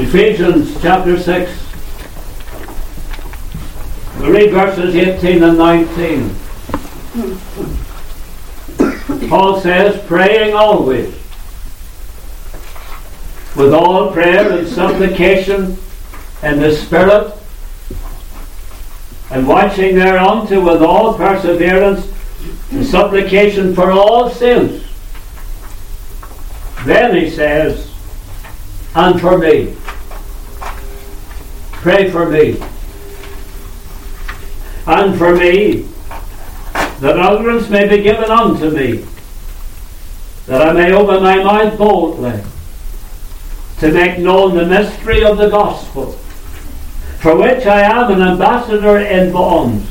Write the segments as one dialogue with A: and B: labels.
A: Ephesians chapter 6. We read verses 18 and 19. Paul says, praying always with all prayer and supplication in the Spirit, and watching thereunto with all perseverance and supplication for all sins. Then he says, and for me. Pray for me. And for me, that utterance may be given unto me, that I may open my mouth boldly to make known the mystery of the gospel, for which I am an ambassador in bonds,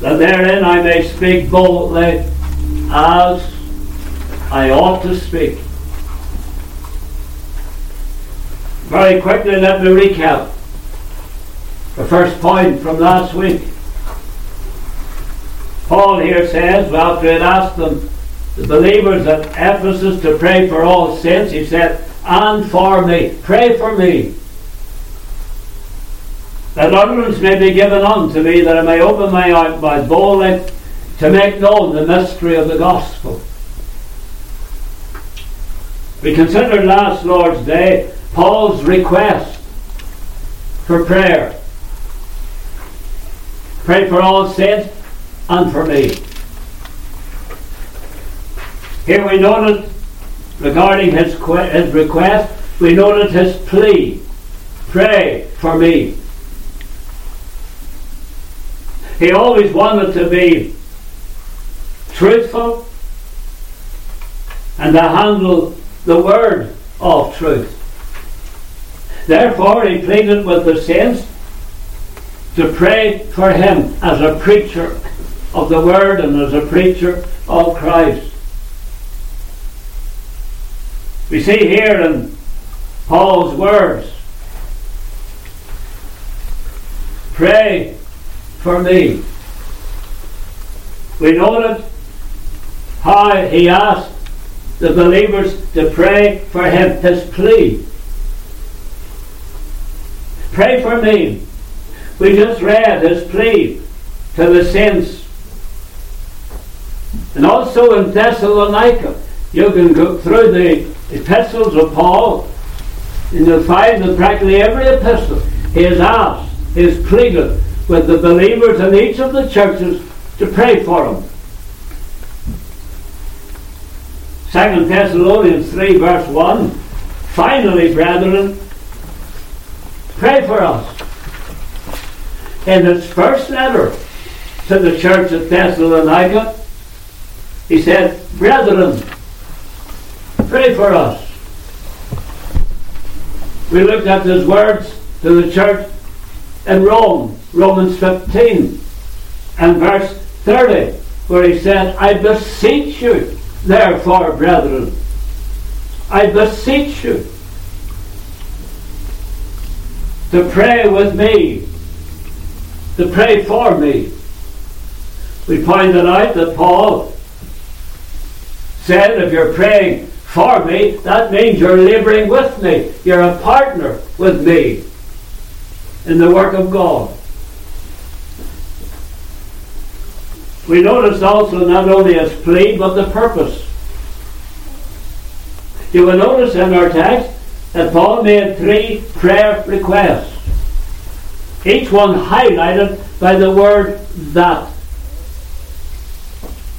A: that therein I may speak boldly as I ought to speak. Very quickly, let me recap the first point from last week. Paul here says, well, after he had asked them, the believers at Ephesus, to pray for all sins, he said, and for me. Pray for me. That utterance may be given unto me, that I may open my mouth by boldly to make known the mystery of the gospel. We considered last Lord's Day Paul's request for prayer. Pray for all saints and for me. Here we noted regarding his, his request, we noted his plea pray for me. He always wanted to be truthful and to handle the word of truth. Therefore, he pleaded with the saints to pray for him as a preacher of the word and as a preacher of Christ. We see here in Paul's words pray for me. We noted how he asked the believers to pray for him, his plea. Pray for me. We just read his plea to the saints. And also in Thessalonica, you can go through the epistles of Paul, and you'll find that practically every epistle he has asked, he has pleaded with the believers in each of the churches to pray for him. Second Thessalonians 3 verse 1 Finally, brethren, pray for us. In his first letter to the church at Thessalonica, he said, Brethren, Pray for us. We looked at his words to the church in Rome, Romans 15 and verse 30, where he said, I beseech you, therefore, brethren, I beseech you to pray with me, to pray for me. We pointed out that Paul said, if you're praying for me, that means you're laboring with me. You're a partner with me in the work of God. We notice also not only his plea, but the purpose. You will notice in our text that Paul made three prayer requests, each one highlighted by the word that.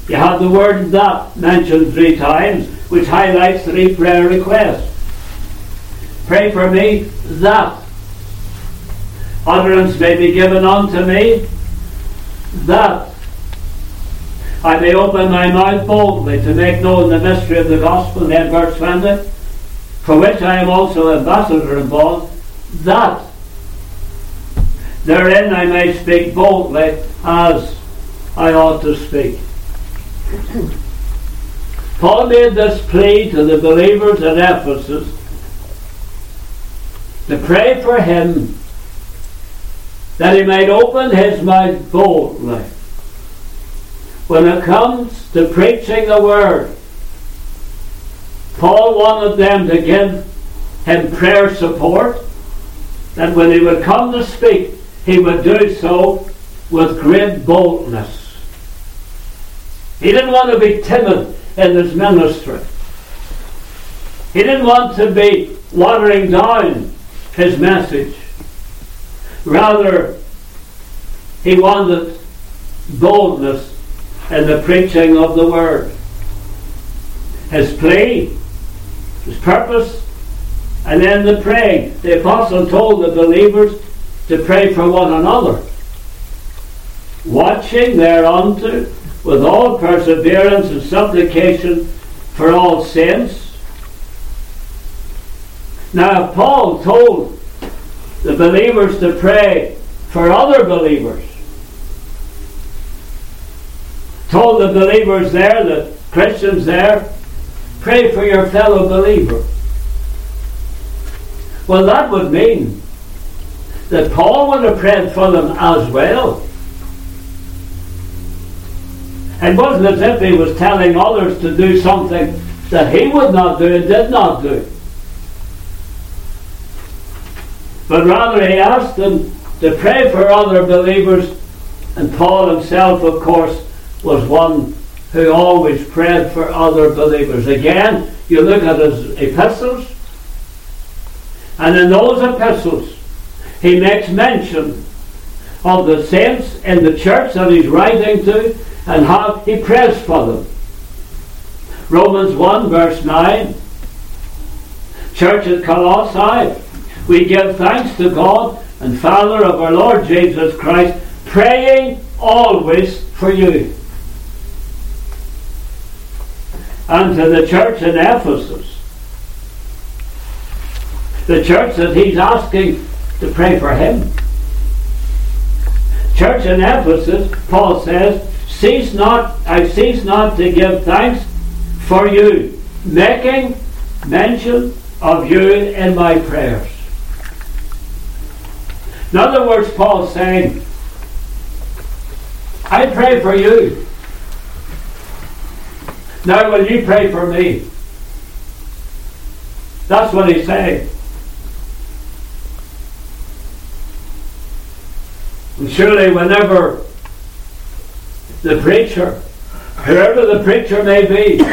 A: You have the word that mentioned three times, which highlights three prayer requests. Pray for me that. Utterance may be given unto me, that. I may open my mouth boldly to make known the mystery of the gospel, then verse 20, for which I am also ambassador in bond, that therein I may speak boldly as I ought to speak. Paul made this plea to the believers at Ephesus to pray for him that he might open his mouth boldly when it comes to preaching the word. Paul wanted them to give him prayer support, that when he would come to speak, he would do so with great boldness. He didn't want to be timid in his ministry. He didn't want to be watering down his message. Rather, he wanted boldness in the preaching of the word. His plea, his purpose, and then the praying. The apostle told the believers to pray for one another, watching thereunto with all perseverance and supplication for all saints. Now, Paul told the believers to pray for other believers. Told the believers there, the Christians there, pray for your fellow believer. Well, that would mean that Paul would have prayed for them as well. It wasn't as if he was telling others to do something that he would not do and did not do. But rather he asked them to pray for other believers, and Paul himself, of course, was one who always prayed for other believers. Again, you look at his epistles, and in those epistles, he makes mention of the saints in the church that he's writing to and how he prays for them. Romans 1, verse 9. Church at Colossae, we give thanks to God and Father of our Lord Jesus Christ, praying always for you. And to the church in Ephesus, the church that he's asking to pray for him. Church in Ephesus, Paul says, cease not, I cease not to give thanks for you, making mention of you in my prayers. In other words, Paul's saying, I pray for you. Now will you pray for me? That's what he's saying. And surely whenever the preacher, whoever the preacher may be,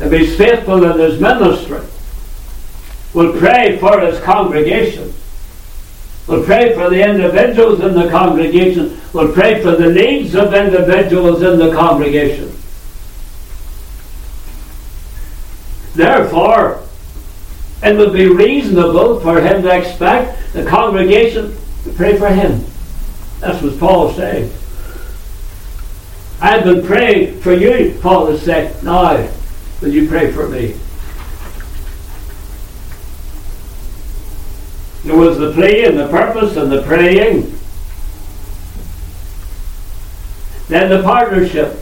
A: if he's faithful in his ministry, will pray for his congregation, will pray for the individuals in the congregation, will pray for the needs of individuals in the congregation. Therefore, it would be reasonable for him to expect the congregation to Pray for him. That's what Paul's saying. I've been praying for you, Paul saying. Now, will you pray for me? There was the plea and the purpose and the praying. Then the partnership.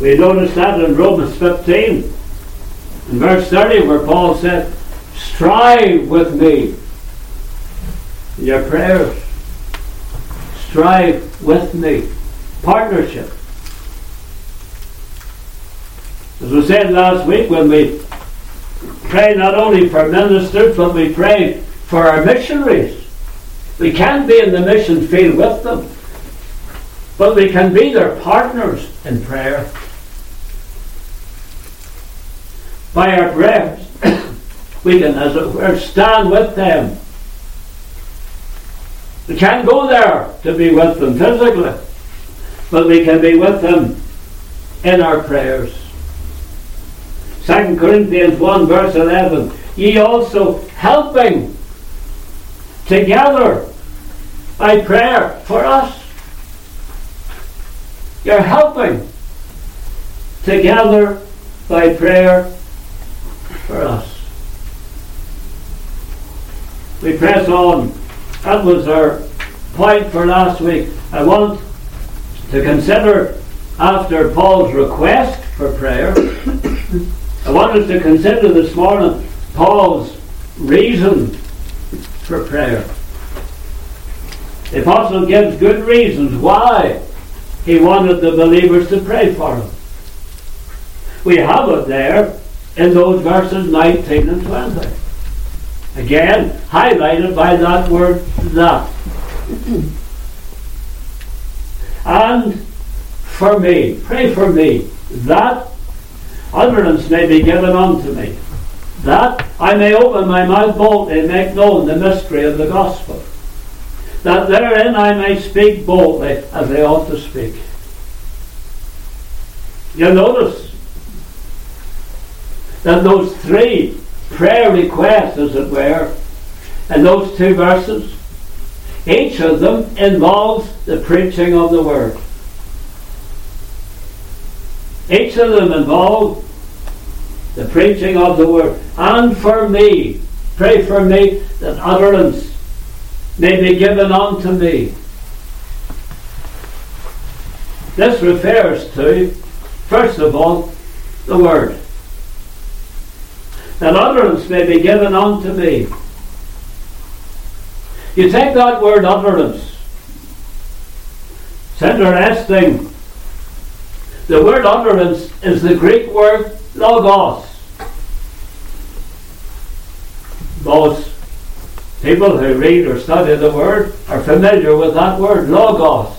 A: We notice that in Romans 15, in verse 30, where Paul said, Strive with me your prayers. Strive with me. Partnership. As we said last week, when we pray not only for ministers, but we pray for our missionaries. We can be in the mission field with them, but we can be their partners in prayer. By our prayers, we can, as it were, stand with them we can't go there to be with them physically, but we can be with them in our prayers. 2 Corinthians 1 verse 11 Ye also helping together by prayer for us. You're helping together by prayer for us. We press on that was our point for last week. I want to consider, after Paul's request for prayer, I want us to consider this morning Paul's reason for prayer. The apostle gives good reasons why he wanted the believers to pray for him. We have it there in those verses 19 and 20. Again, highlighted by that word that. and for me, pray for me, that utterance may be given unto me, that I may open my mouth boldly and make known the mystery of the gospel, that therein I may speak boldly as I ought to speak. You notice that those three prayer requests, as it were, and those two verses, each of them involves the preaching of the word. Each of them involve the preaching of the word. And for me, pray for me that utterance may be given unto me. This refers to, first of all, the word that utterance may be given unto me. You take that word utterance. It's interesting. The word utterance is the Greek word logos. Most people who read or study the word are familiar with that word, logos.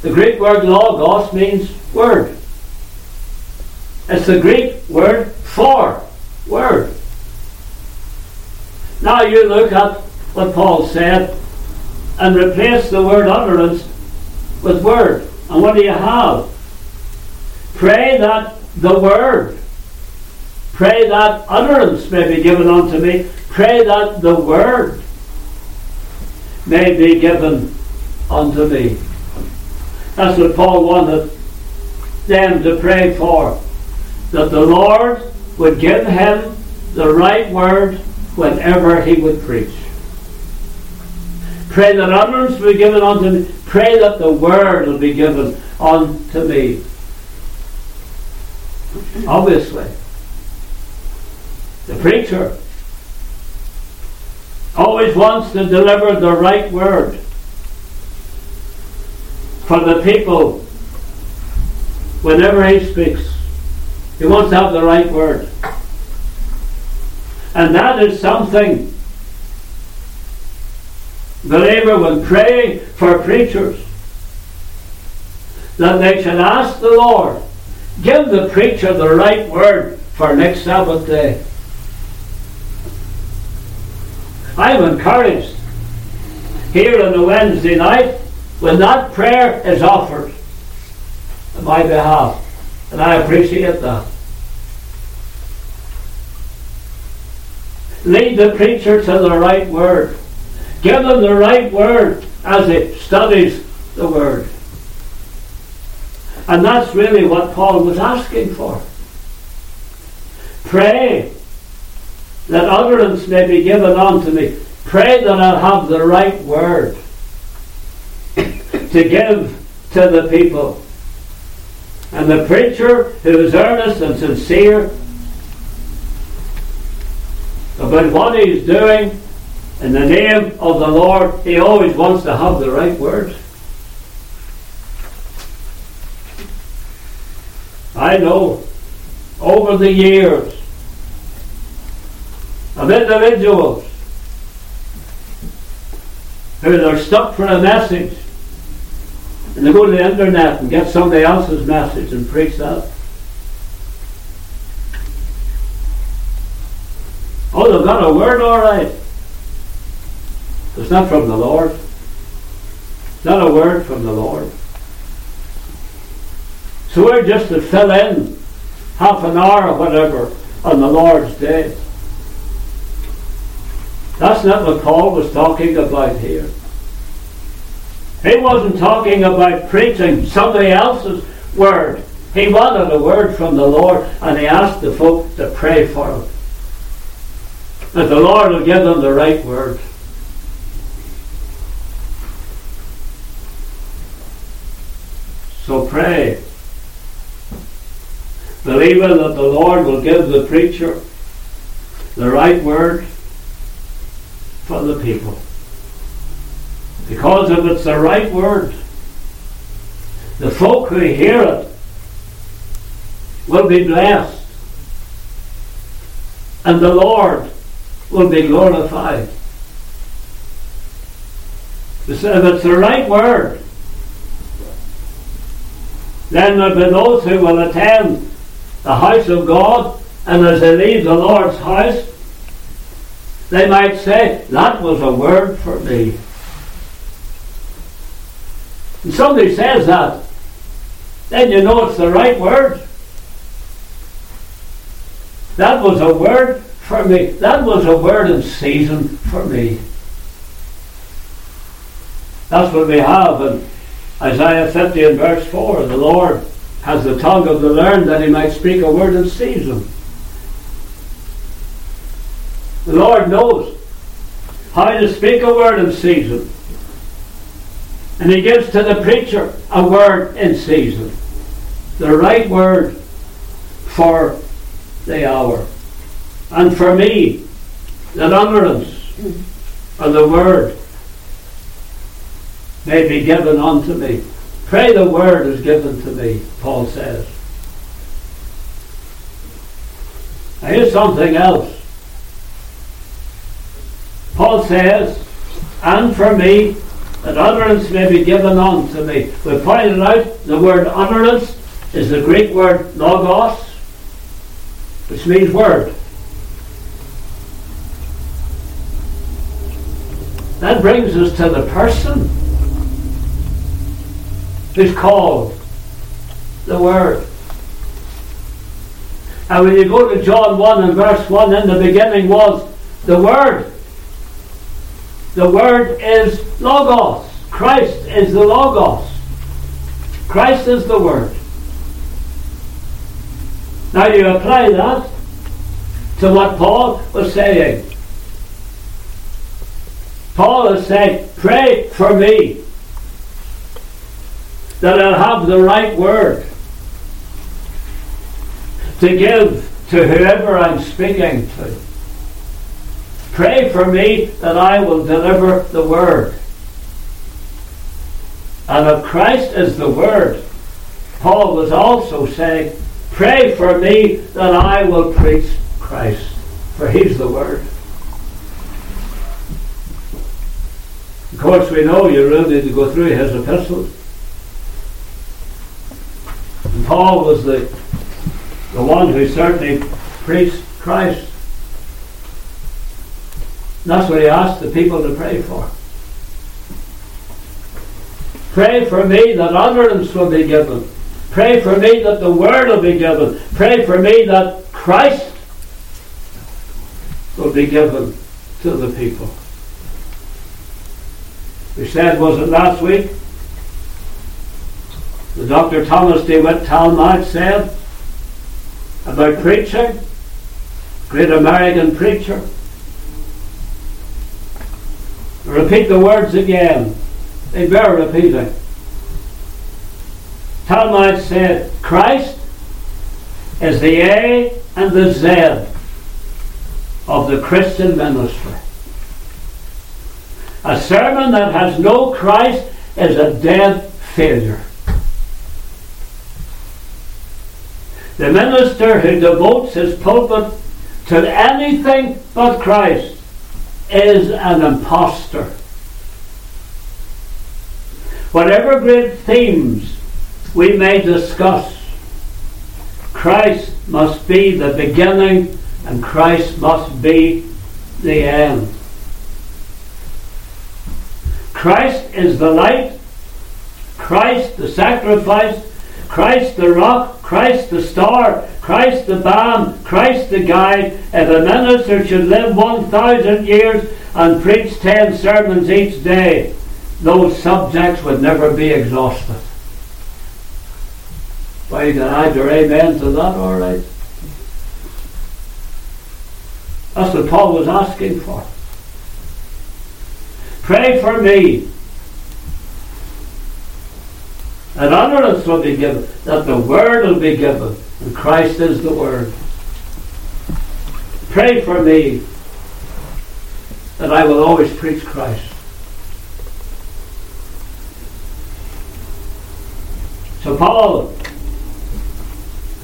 A: The Greek word logos means word. It's the Greek word for word. Now you look at what Paul said and replace the word utterance with word. And what do you have? Pray that the word, pray that utterance may be given unto me. Pray that the word may be given unto me. That's what Paul wanted them to pray for that the Lord would give him the right word whenever he would preach. Pray that utterance be given unto me. Pray that the word will be given unto me. Obviously, the preacher always wants to deliver the right word for the people whenever he speaks. He wants to have the right word. And that is something, believer, when praying for preachers, that they should ask the Lord, give the preacher the right word for next Sabbath day. I'm encouraged here on the Wednesday night when that prayer is offered on my behalf. And I appreciate that. Lead the preacher to the right word. Give him the right word as he studies the word. And that's really what Paul was asking for. Pray that utterance may be given unto me. Pray that I'll have the right word to give to the people. And the preacher who is earnest and sincere about what he's doing in the name of the Lord, he always wants to have the right words. I know over the years of individuals who are stuck for a message and they go to the internet and get somebody else's message and preach that. Oh, they've got a word all right. It's not from the Lord. It's not a word from the Lord. So we're just to fill in half an hour or whatever on the Lord's day. That's not what Paul was talking about here. He wasn't talking about preaching somebody else's word. He wanted a word from the Lord and he asked the folk to pray for him. That the Lord will give them the right word. So pray. Believing that the Lord will give the preacher the right word for the people. Because if it's the right word, the folk who hear it will be blessed. and the Lord will be glorified. If it's the right word, then there'll be those who will attend the house of God, and as they leave the Lord's house, they might say, That was a word for me. And somebody says that, then you know it's the right word. That was a word for me. That was a word in season for me. That's what we have in Isaiah 50 and verse 4. The Lord has the tongue of the learned that he might speak a word in season. The Lord knows how to speak a word in season. And he gives to the preacher a word in season. The right word for the hour. And for me, that utterance of the word may be given unto me. Pray the word is given to me, Paul says. Now here's something else. Paul says, and for me, that utterance may be given unto me. We pointed out the word utterance is the Greek word logos, which means word. That brings us to the person who's called the Word. And when you go to John 1 and verse 1, in the beginning was the Word. The Word is Logos. Christ is the Logos. Christ is the Word. Now you apply that to what Paul was saying. Paul is saying, pray for me that I'll have the right word to give to whoever I'm speaking to. Pray for me that I will deliver the word. And if Christ is the word, Paul was also saying, Pray for me that I will preach Christ, for he's the word. Of course, we know you really need to go through his epistles. And Paul was the, the one who certainly preached Christ. That's what he asked the people to pray for. Pray for me that utterance will be given Pray for me that the word will be given. Pray for me that Christ will be given to the people. We said, was it last week? The Dr. Thomas DeWitt Talmage said about preaching, great American preacher. Repeat the words again. They bear repeating. Talmage said, Christ is the A and the Z of the Christian ministry. A sermon that has no Christ is a dead failure. The minister who devotes his pulpit to anything but Christ is an impostor. Whatever great themes we may discuss. Christ must be the beginning and Christ must be the end. Christ is the light, Christ the sacrifice, Christ the rock, Christ the star, Christ the balm, Christ the guide. If a minister should live 1,000 years and preach 10 sermons each day, those subjects would never be exhausted. Why, can add your amen to that, all right. That's what Paul was asking for. Pray for me. That utterance will be given, that the word will be given, Christ is the word. Pray for me that I will always preach Christ. So Paul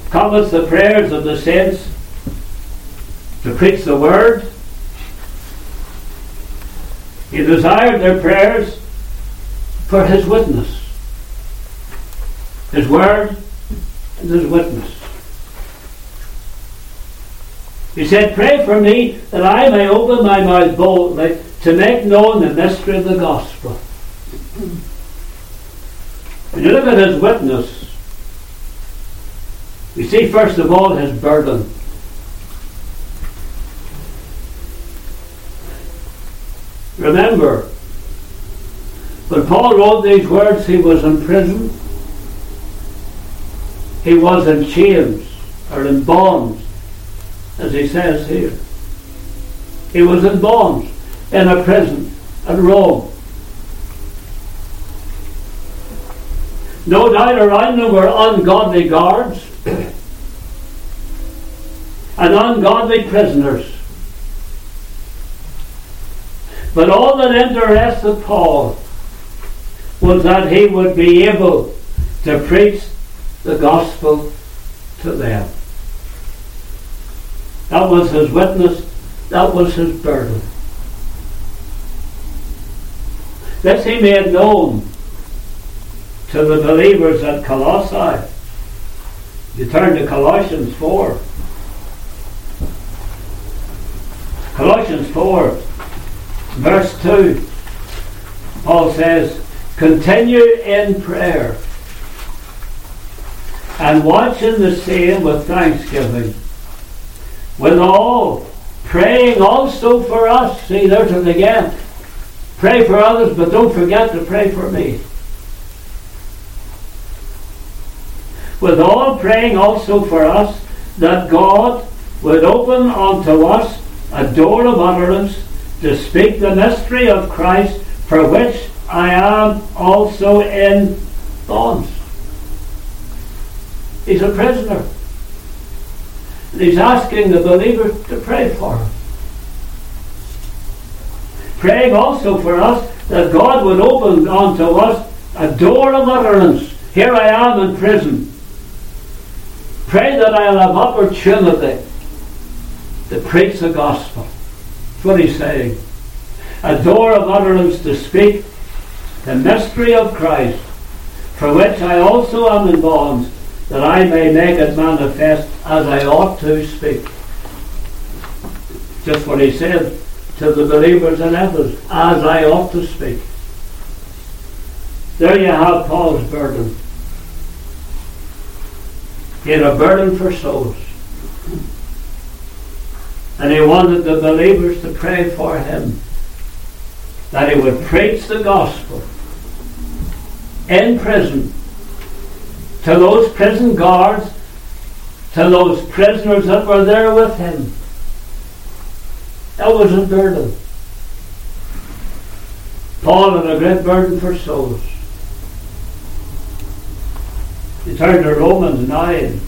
A: covers the prayers of the saints to preach the word. He desired their prayers for his witness, his word and his witness. He said, Pray for me that I may open my mouth boldly to make known the mystery of the gospel. When you look at his witness, you see first of all his burden. Remember, when Paul wrote these words, he was in prison. He was in chains or in bonds, as he says here. He was in bonds in a prison at Rome. No doubt around them were ungodly guards and ungodly prisoners. But all that interested Paul was that he would be able to preach the gospel to them. That was his witness, that was his burden. This he made known to the believers at Colossae. You turn to Colossians 4. Colossians 4, verse 2. Paul says, Continue in prayer and watch in the same with thanksgiving. With all, praying also for us. See, there's it again. Pray for others, but don't forget to pray for me. with all praying also for us that God would open unto us a door of utterance to speak the mystery of Christ, for which I am also in bonds. He's a prisoner. He's asking the believers to pray for him. Praying also for us that God would open unto us a door of utterance. Here I am in prison. Pray that I'll have opportunity to preach the gospel. That's what he's saying. A door of utterance to speak the mystery of Christ, for which I also am in bonds, that I may make it manifest as I ought to speak. Just what he said to the believers in Ephesus, as I ought to speak. There you have Paul's burden. He had a burden for souls. And he wanted the believers to pray for him. That he would preach the gospel in prison to those prison guards, to those prisoners that were there with him. That was a burden. Paul had a great burden for souls. You turn to Romans 9.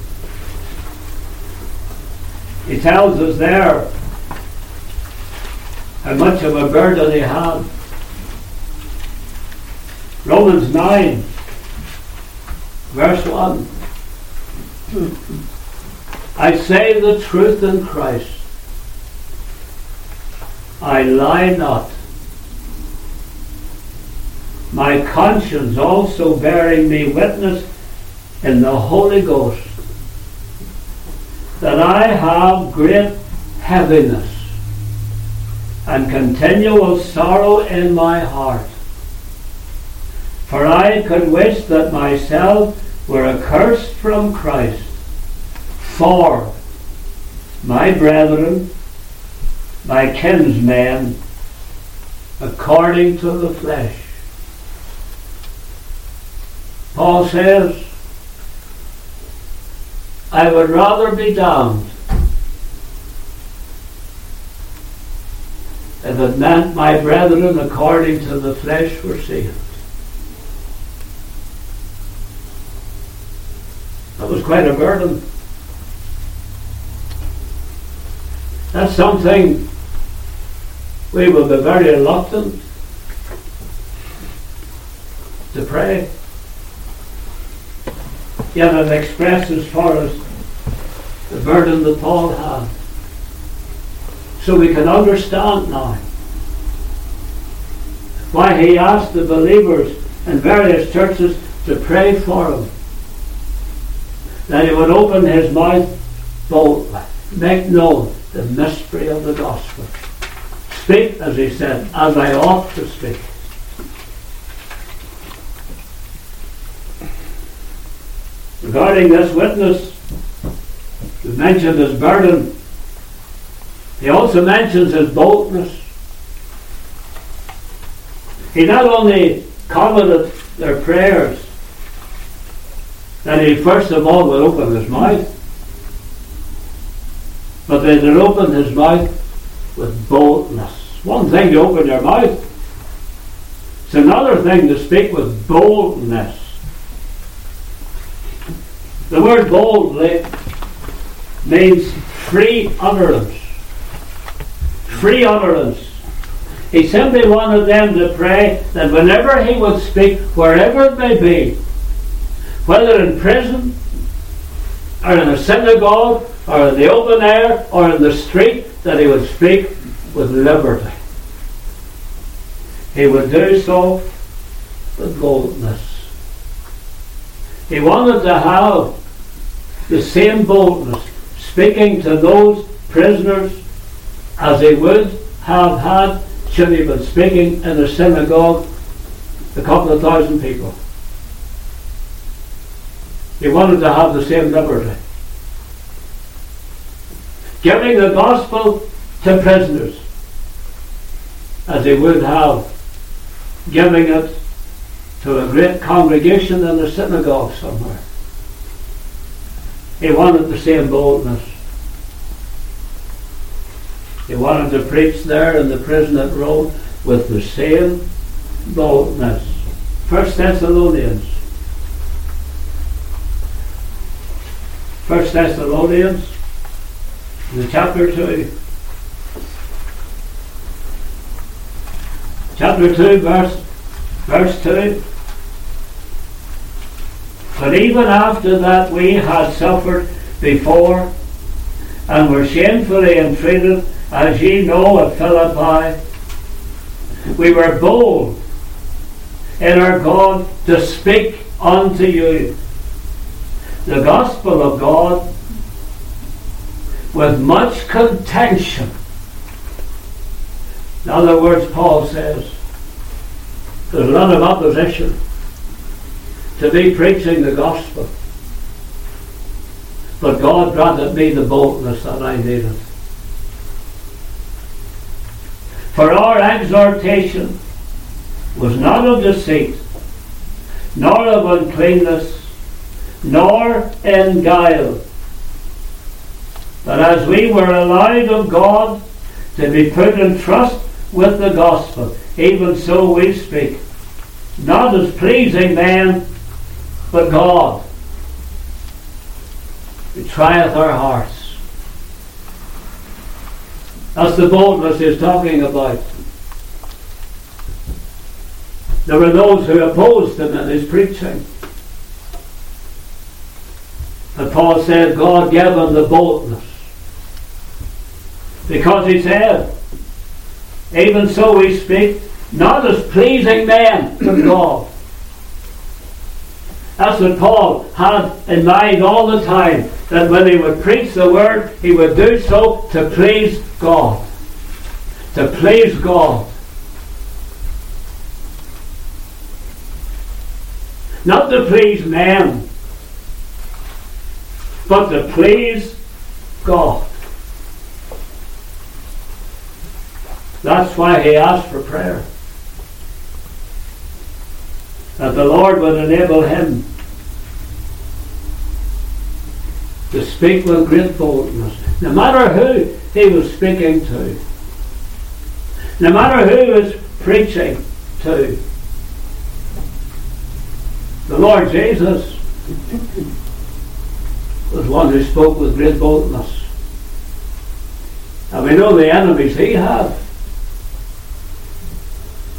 A: He tells us there how much of a burden he had. Romans 9, verse 1. I say the truth in Christ. I lie not. My conscience also bearing me witness in the Holy Ghost that I have great heaviness and continual sorrow in my heart. For I could wish that myself were accursed from Christ for my brethren, my kinsmen, according to the flesh. Paul says, I would rather be damned if it meant my brethren according to the flesh were saved. Was quite a burden. That's something we will be very reluctant to pray. Yet it expresses for us the burden that Paul had. so we can understand now why he asked the believers in various churches to pray for him. That he would open his mouth boldly, make known the mystery of the gospel. Speak, as he said, as I ought to speak. Regarding this witness, we mentioned his burden. He also mentions his boldness. He not only commented their prayers, that he first of all would open his mouth, but they would open his mouth with boldness. One thing to open your mouth, it's another thing to speak with boldness. The word boldly means free utterance. Free utterance. He simply wanted them to pray that whenever he would speak, wherever it may be, whether in prison, or in a synagogue, or in the open air, or in the street, that he would speak with liberty. He would do so with boldness. He wanted to have the same boldness, speaking to those prisoners as he would have had should he been speaking in a synagogue a couple of thousand people. He wanted to have the same liberty. Giving the gospel to prisoners as he would have giving it to a great congregation in a synagogue somewhere. He wanted the same boldness. He wanted to preach there in the prison at Rome with the same boldness. First Thessalonians. First Thessalonians, the chapter two. Chapter two, verse verse two. But even after that we had suffered before and were shamefully entreated, as ye know at Philippi, we were bold in our God to speak unto you the gospel of God with much contention. In other words, Paul says, there's a lot of opposition to me preaching the gospel. But God granted me the boldness that I needed. For our exhortation was not of deceit, nor of uncleanness, nor in guile. But as we were allowed of God to be put in trust with the gospel, even so we speak, not as pleasing men, but God, who trieth our hearts. That's the boldness he's talking about. There were those who opposed him in his preaching. But Paul said God gave him the boldness. Because he said, Even so we speak, not as pleasing men, to God. That's what Paul had in mind all the time, that when he would preach the word, he would do so to please God. To please God. Not to please men, but to please God. That's why he asked for prayer that the Lord would enable him to speak with great boldness, no matter who he was speaking to, no matter who was preaching to. The Lord Jesus was one who spoke with great boldness. And we know the enemies he had.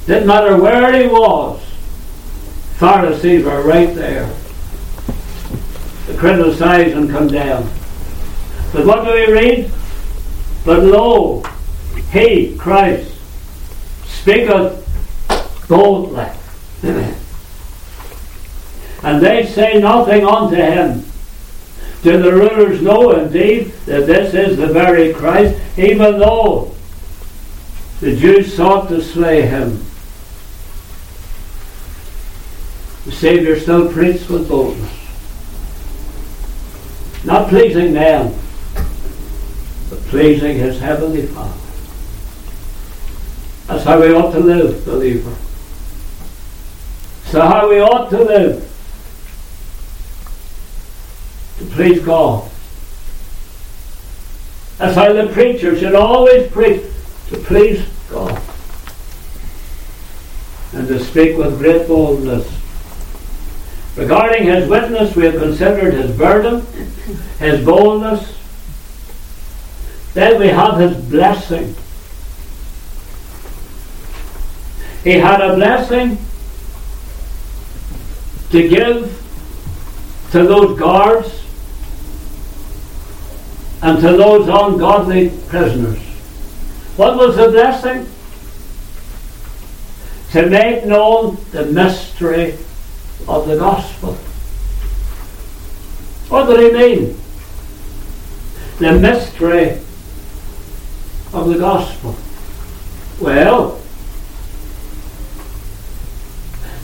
A: Didn't matter where he was, Pharisees were right there to criticize and condemn. But what do we read? But lo, He, Christ, speaketh boldly. and they say nothing unto him. Do the rulers know indeed that this is the very Christ, even though the Jews sought to slay him? The Saviour still preached with boldness. Not pleasing them, but pleasing his heavenly Father. That's how we ought to live, believer. So how we ought to live. To please God. That's how the preacher should always preach to please God. And to speak with great boldness. Regarding his witness, we have considered his burden, his boldness. Then we have his blessing. He had a blessing to give to those guards and to those ungodly prisoners. What was the blessing? To make known the mystery of the gospel. What did he mean? The mystery of the gospel. Well,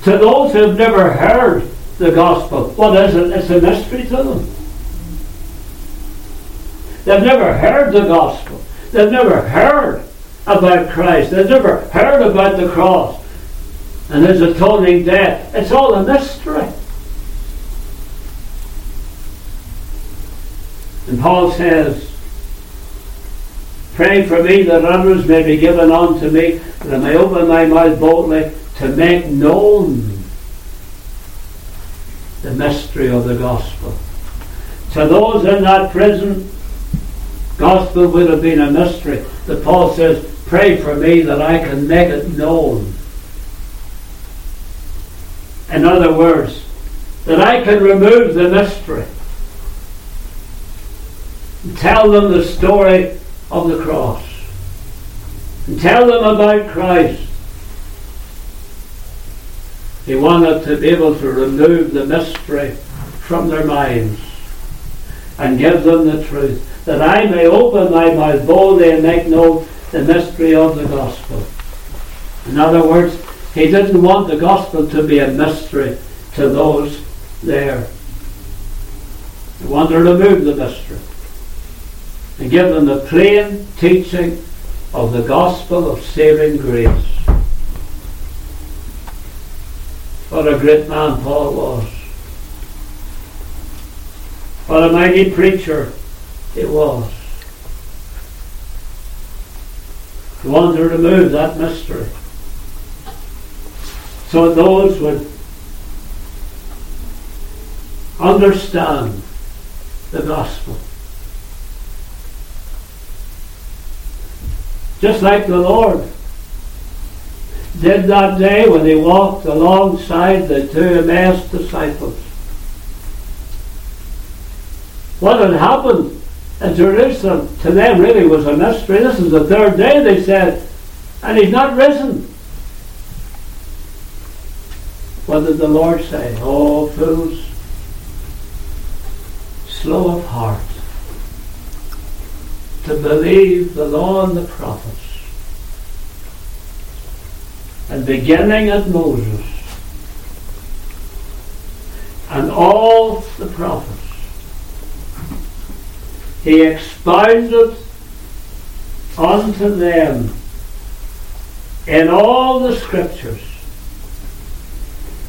A: to those who've never heard the gospel, what is it? It's a mystery to them. They've never heard the gospel. They've never heard about Christ. They've never heard about the cross and his atoning death. It's all a mystery. And Paul says, Pray for me that others may be given unto me, that I may open my mouth boldly to make known the mystery of the gospel. To those in that prison, gospel would have been a mystery. But Paul says, Pray for me that I can make it known. In other words, that I can remove the mystery. And tell them the story of the cross. And tell them about Christ. He wanted to be able to remove the mystery from their minds and give them the truth, that I may open my mouth boldly and make known the mystery of the gospel. In other words, he didn't want the gospel to be a mystery to those there. He wanted to remove the mystery and give them the plain teaching of the gospel of saving grace. What a great man Paul was. What a mighty preacher he was. He wanted to remove that mystery. So those would understand the gospel. Just like the Lord did that day when he walked alongside the two Emmaus disciples. What had happened in Jerusalem to them really was a mystery. This is the third day, they said, and he's not risen. What did the Lord say? Oh, fools, slow of heart to believe the law and the prophets and beginning at Moses and all the prophets, he expounded unto them in all the scriptures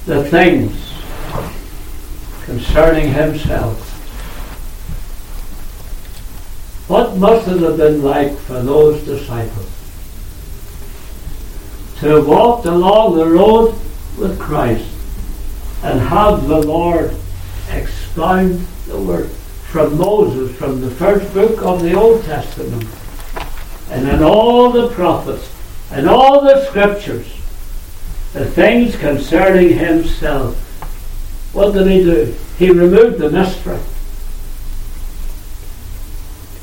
A: the things concerning himself. What must it have been like for those disciples? to walked along the road with Christ and have the Lord expound the word from Moses, from the first book of the Old Testament, and in all the prophets and all the scriptures, the things concerning himself. What did he do? He removed the mystery.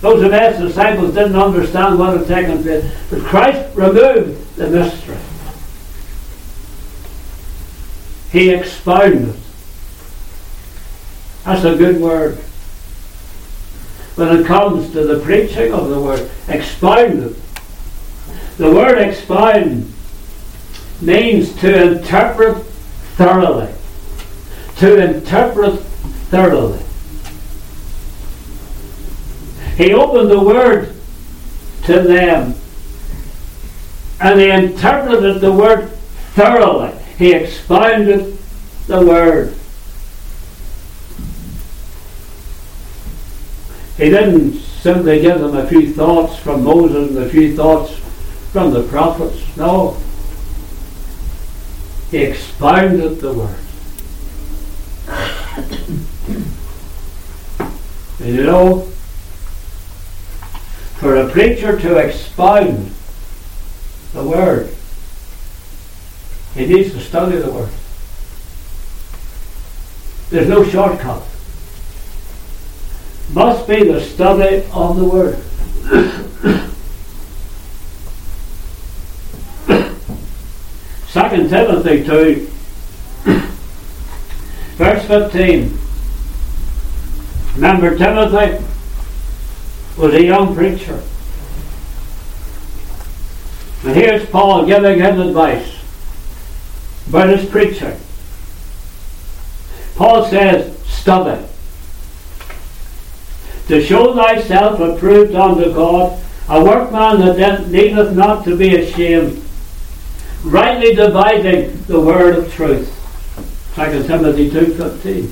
A: Those Emmaus disciples didn't understand what had taken place. But Christ removed the mystery. He expounded. That's a good word. When it comes to the preaching of the word, expounded. The word expound means to interpret thoroughly. To interpret thoroughly. He opened the word to them and he interpreted the word thoroughly. He expounded the word. He didn't simply give them a few thoughts from Moses and a few thoughts from the prophets. No. He expounded the word. and you know, for a preacher to expound the word, he needs to study the word. There's no shortcut. Must be the study of the word. Second Timothy 2, verse 15. Remember Timothy was a young preacher. And here's Paul giving him advice about his preaching. Paul says, study. To show thyself approved unto God, a workman that needeth not to be ashamed, rightly dividing the word of truth. 2 Timothy 2.15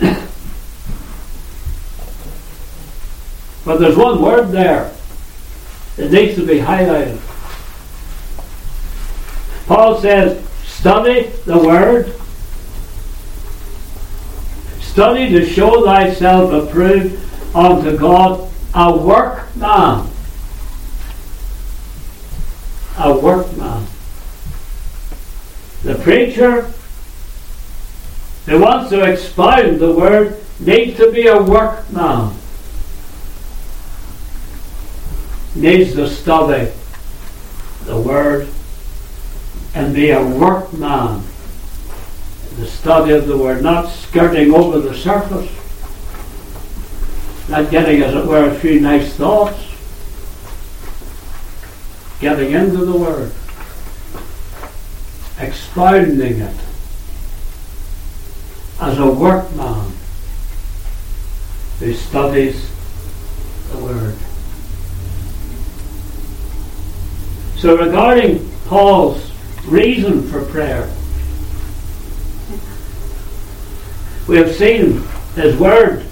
A: But there's one word there that needs to be highlighted. Paul says, study the word. Study to show thyself approved unto God, a workman. A workman. The preacher who wants to expound the word needs to be a workman. Needs to study the word and be a workman. The study of the word, not skirting over the surface, not getting, as it were, a few nice thoughts, getting into the word. Expounding it. As a workman who studies the Word. So, regarding Paul's reason for prayer, we have seen his Word,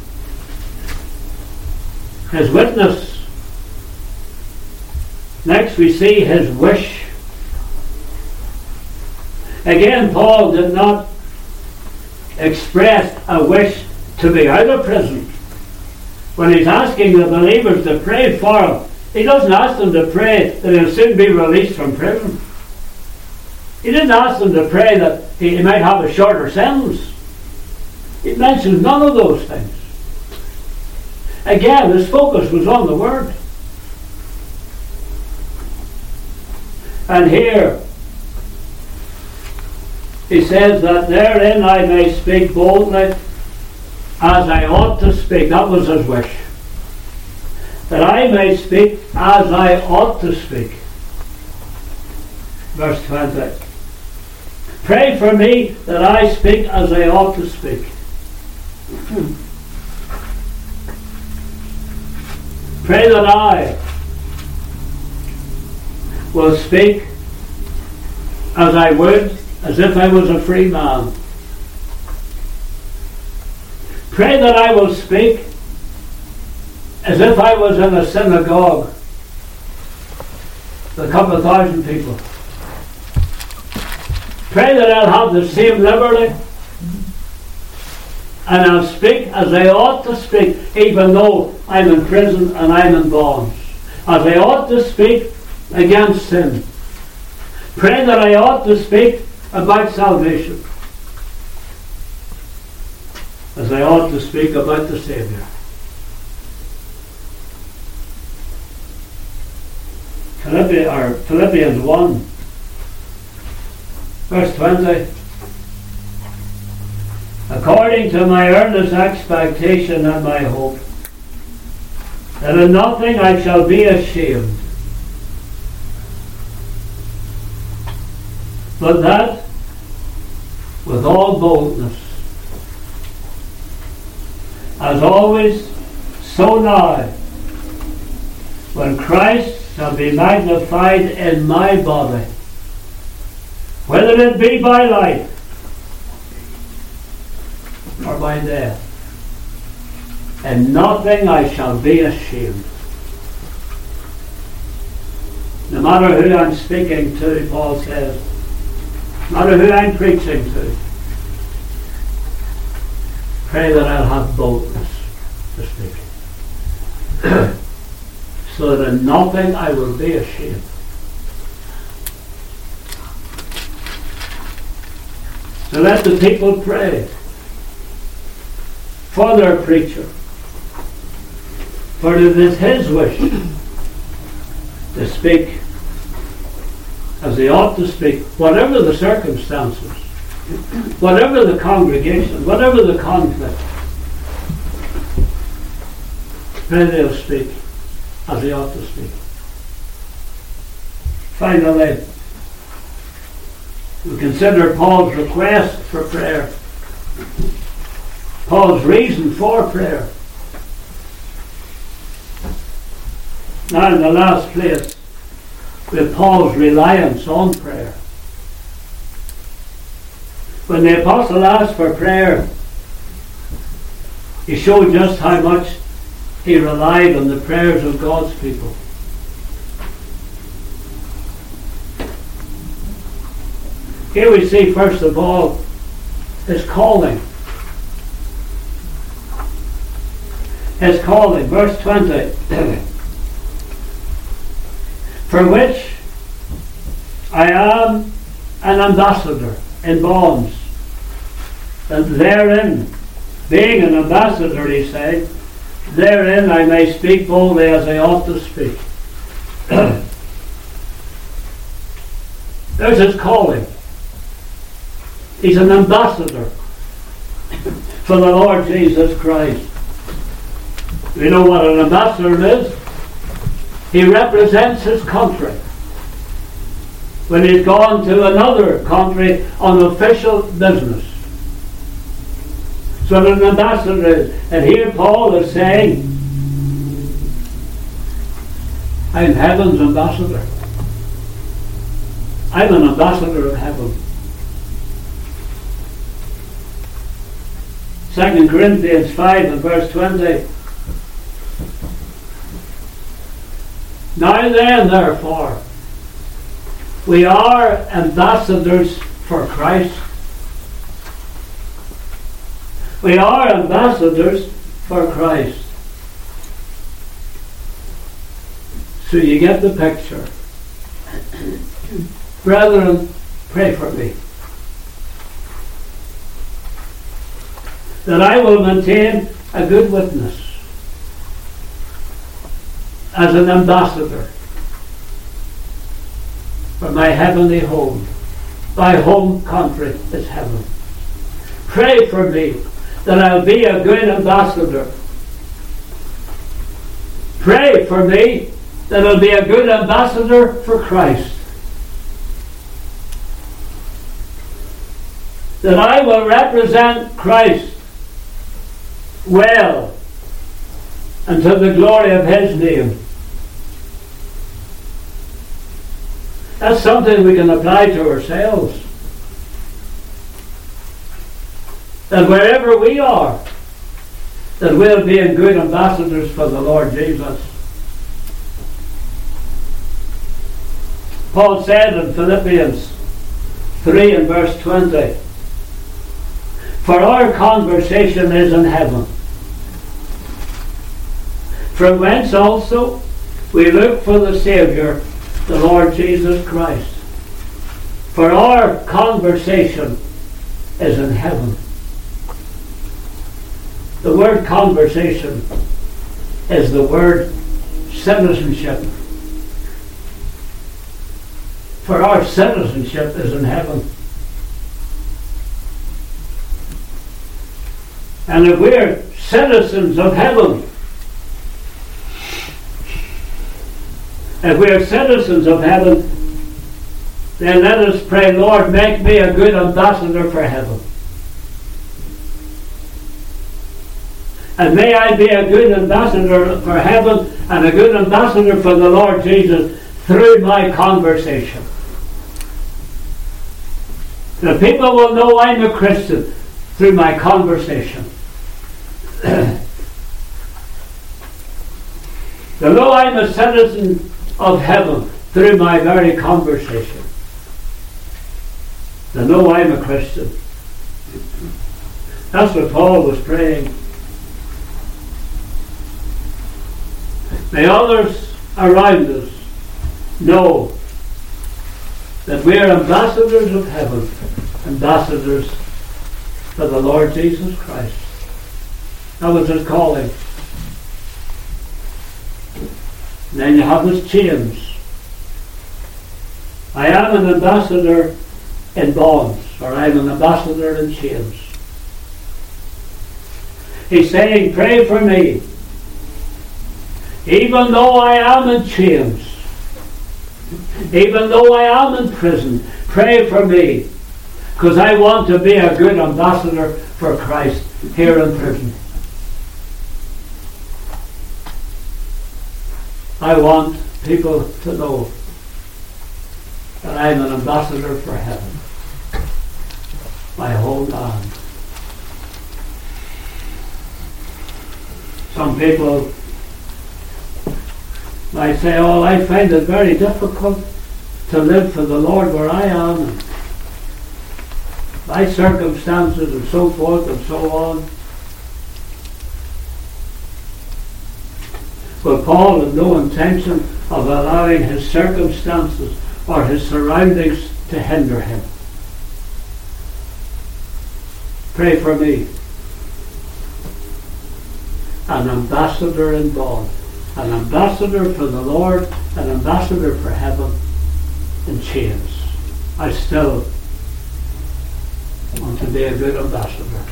A: his witness. Next, we see his wish Again, Paul did not express a wish to be out of prison. When he's asking the believers to pray for him, he doesn't ask them to pray that he'll soon be released from prison. He didn't ask them to pray that he might have a shorter sentence. He mentions none of those things. Again, his focus was on the Word. And here, he says that therein I may speak boldly as I ought to speak. That was his wish. That I may speak as I ought to speak. Verse 20. Pray for me that I speak as I ought to speak. Hmm. Pray that I will speak as I would as if I was a free man. Pray that I will speak as if I was in a synagogue with a couple of thousand people. Pray that I'll have the same liberty and I'll speak as I ought to speak, even though I'm in prison and I'm in bonds. As I ought to speak against sin. Pray that I ought to speak about salvation as I ought to speak about the Saviour. Philippians, or Philippians 1, verse 20. According to my earnest expectation and my hope, that in nothing I shall be ashamed, but that with all boldness, as always, so now, when Christ shall be magnified in my body, whether it be by life or by death. And nothing I shall be ashamed. No matter who I'm speaking to, Paul says, no matter who I'm preaching to, pray that I'll have boldness to speak. so that in nothing I will be ashamed. So let the people pray for their preacher. For it is his wish to speak as they ought to speak, whatever the circumstances, whatever the congregation, whatever the conflict. Pray they'll speak as they ought to speak. Finally, we consider Paul's request for prayer. Paul's reason for prayer. Now, in the last place, with Paul's reliance on prayer. When the apostle asked for prayer, he showed just how much he relied on the prayers of God's people. Here we see, first of all, his calling. His calling. Verse 20. For which I am an ambassador in bonds. And therein, being an ambassador, he said, therein I may speak boldly as I ought to speak. There's his calling. He's an ambassador for the Lord Jesus Christ. You know what an ambassador is? He represents his country. When he's gone to another country on official business. So an ambassador is. And here Paul is saying, I'm heaven's ambassador. I'm an ambassador of heaven. 2 Corinthians 5 and verse 20 Now then, therefore, we are ambassadors for Christ. We are ambassadors for Christ. So you get the picture. Brethren, pray for me. That I will maintain a good witness as an ambassador for my heavenly home. My home country is heaven. Pray for me that I'll be a good ambassador. Pray for me that I'll be a good ambassador for Christ. That I will represent Christ well and to the glory of His name. That's something we can apply to ourselves. That wherever we are, that we'll be good ambassadors for the Lord Jesus. Paul said in Philippians 3 and verse 20, For our conversation is in heaven, from whence also we look for the Saviour the Lord Jesus Christ. For our conversation is in heaven. The word conversation is the word citizenship. For our citizenship is in heaven. And if we're citizens of heaven, if we are citizens of heaven, then let us pray, Lord, make me a good ambassador for heaven. And may I be a good ambassador for heaven and a good ambassador for the Lord Jesus through my conversation. The people will know I'm a Christian through my conversation. They'll know I'm a citizen of heaven through my very conversation. They know I'm a Christian. That's what Paul was praying. May others around us know that we are ambassadors of heaven, ambassadors for the Lord Jesus Christ. That was his calling. And then you have his chains. I am an ambassador in bonds, or I'm an ambassador in chains. He's saying, Pray for me even though I am in chains, even though I am in prison, pray for me, because I want to be a good ambassador for Christ here in prison. I want people to know that I'm an ambassador for heaven. My whole land. Some people I say, oh, I find it very difficult to live for the Lord where I am, my circumstances and so forth and so on. But Paul had no intention of allowing his circumstances or his surroundings to hinder him. Pray for me, an ambassador in bond an ambassador for the Lord, an ambassador for heaven in chains. I still want to be a good ambassador.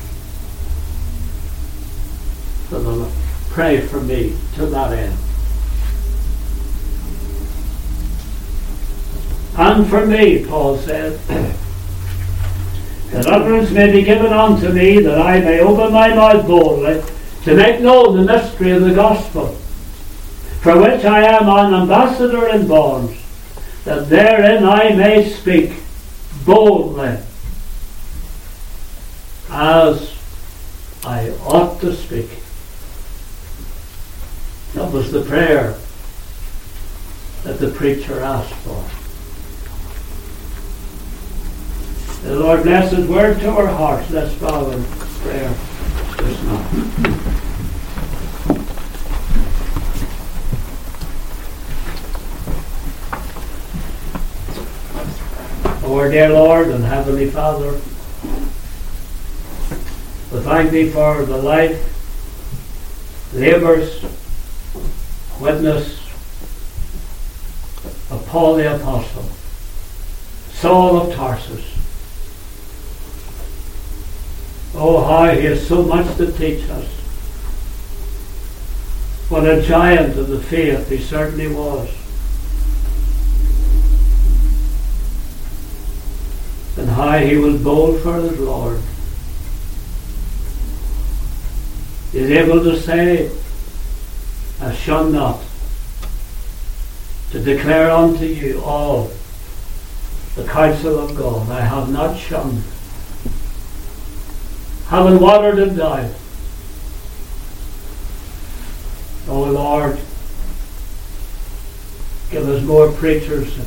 A: For the Lord. Pray for me to that end. And for me, Paul said, that utterance may be given unto me, that I may open my mouth boldly to make known the mystery of the gospel for which I am an ambassador in bonds, that therein I may speak boldly as I ought to speak. That was the prayer that the preacher asked for. The Lord bless His word to our hearts. Let's bow in prayer just now. Our dear Lord and Heavenly Father, we thank Thee for the life, labours, witness of Paul the Apostle, Saul of Tarsus. Oh, how he has so much to teach us. What a giant of the faith he certainly was. and how he was bold for his Lord. He is able to say, I shun not, to declare unto you all the counsel of God. I have not shunned. Having watered and died. O Lord, give us more preachers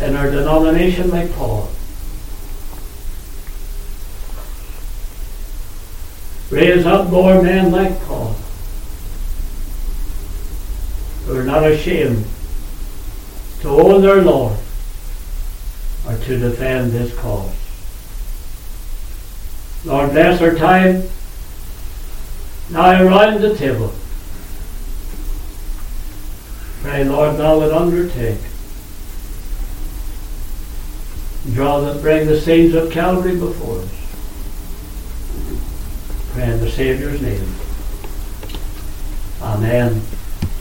A: in our denomination like Paul. Raise up more men like Paul who are not ashamed to own their Lord or to defend His cause. Lord, bless our time now around the table. Pray, Lord, thou would undertake Draw the, bring the scenes of Calvary before us. Pray in the Savior's name. Amen.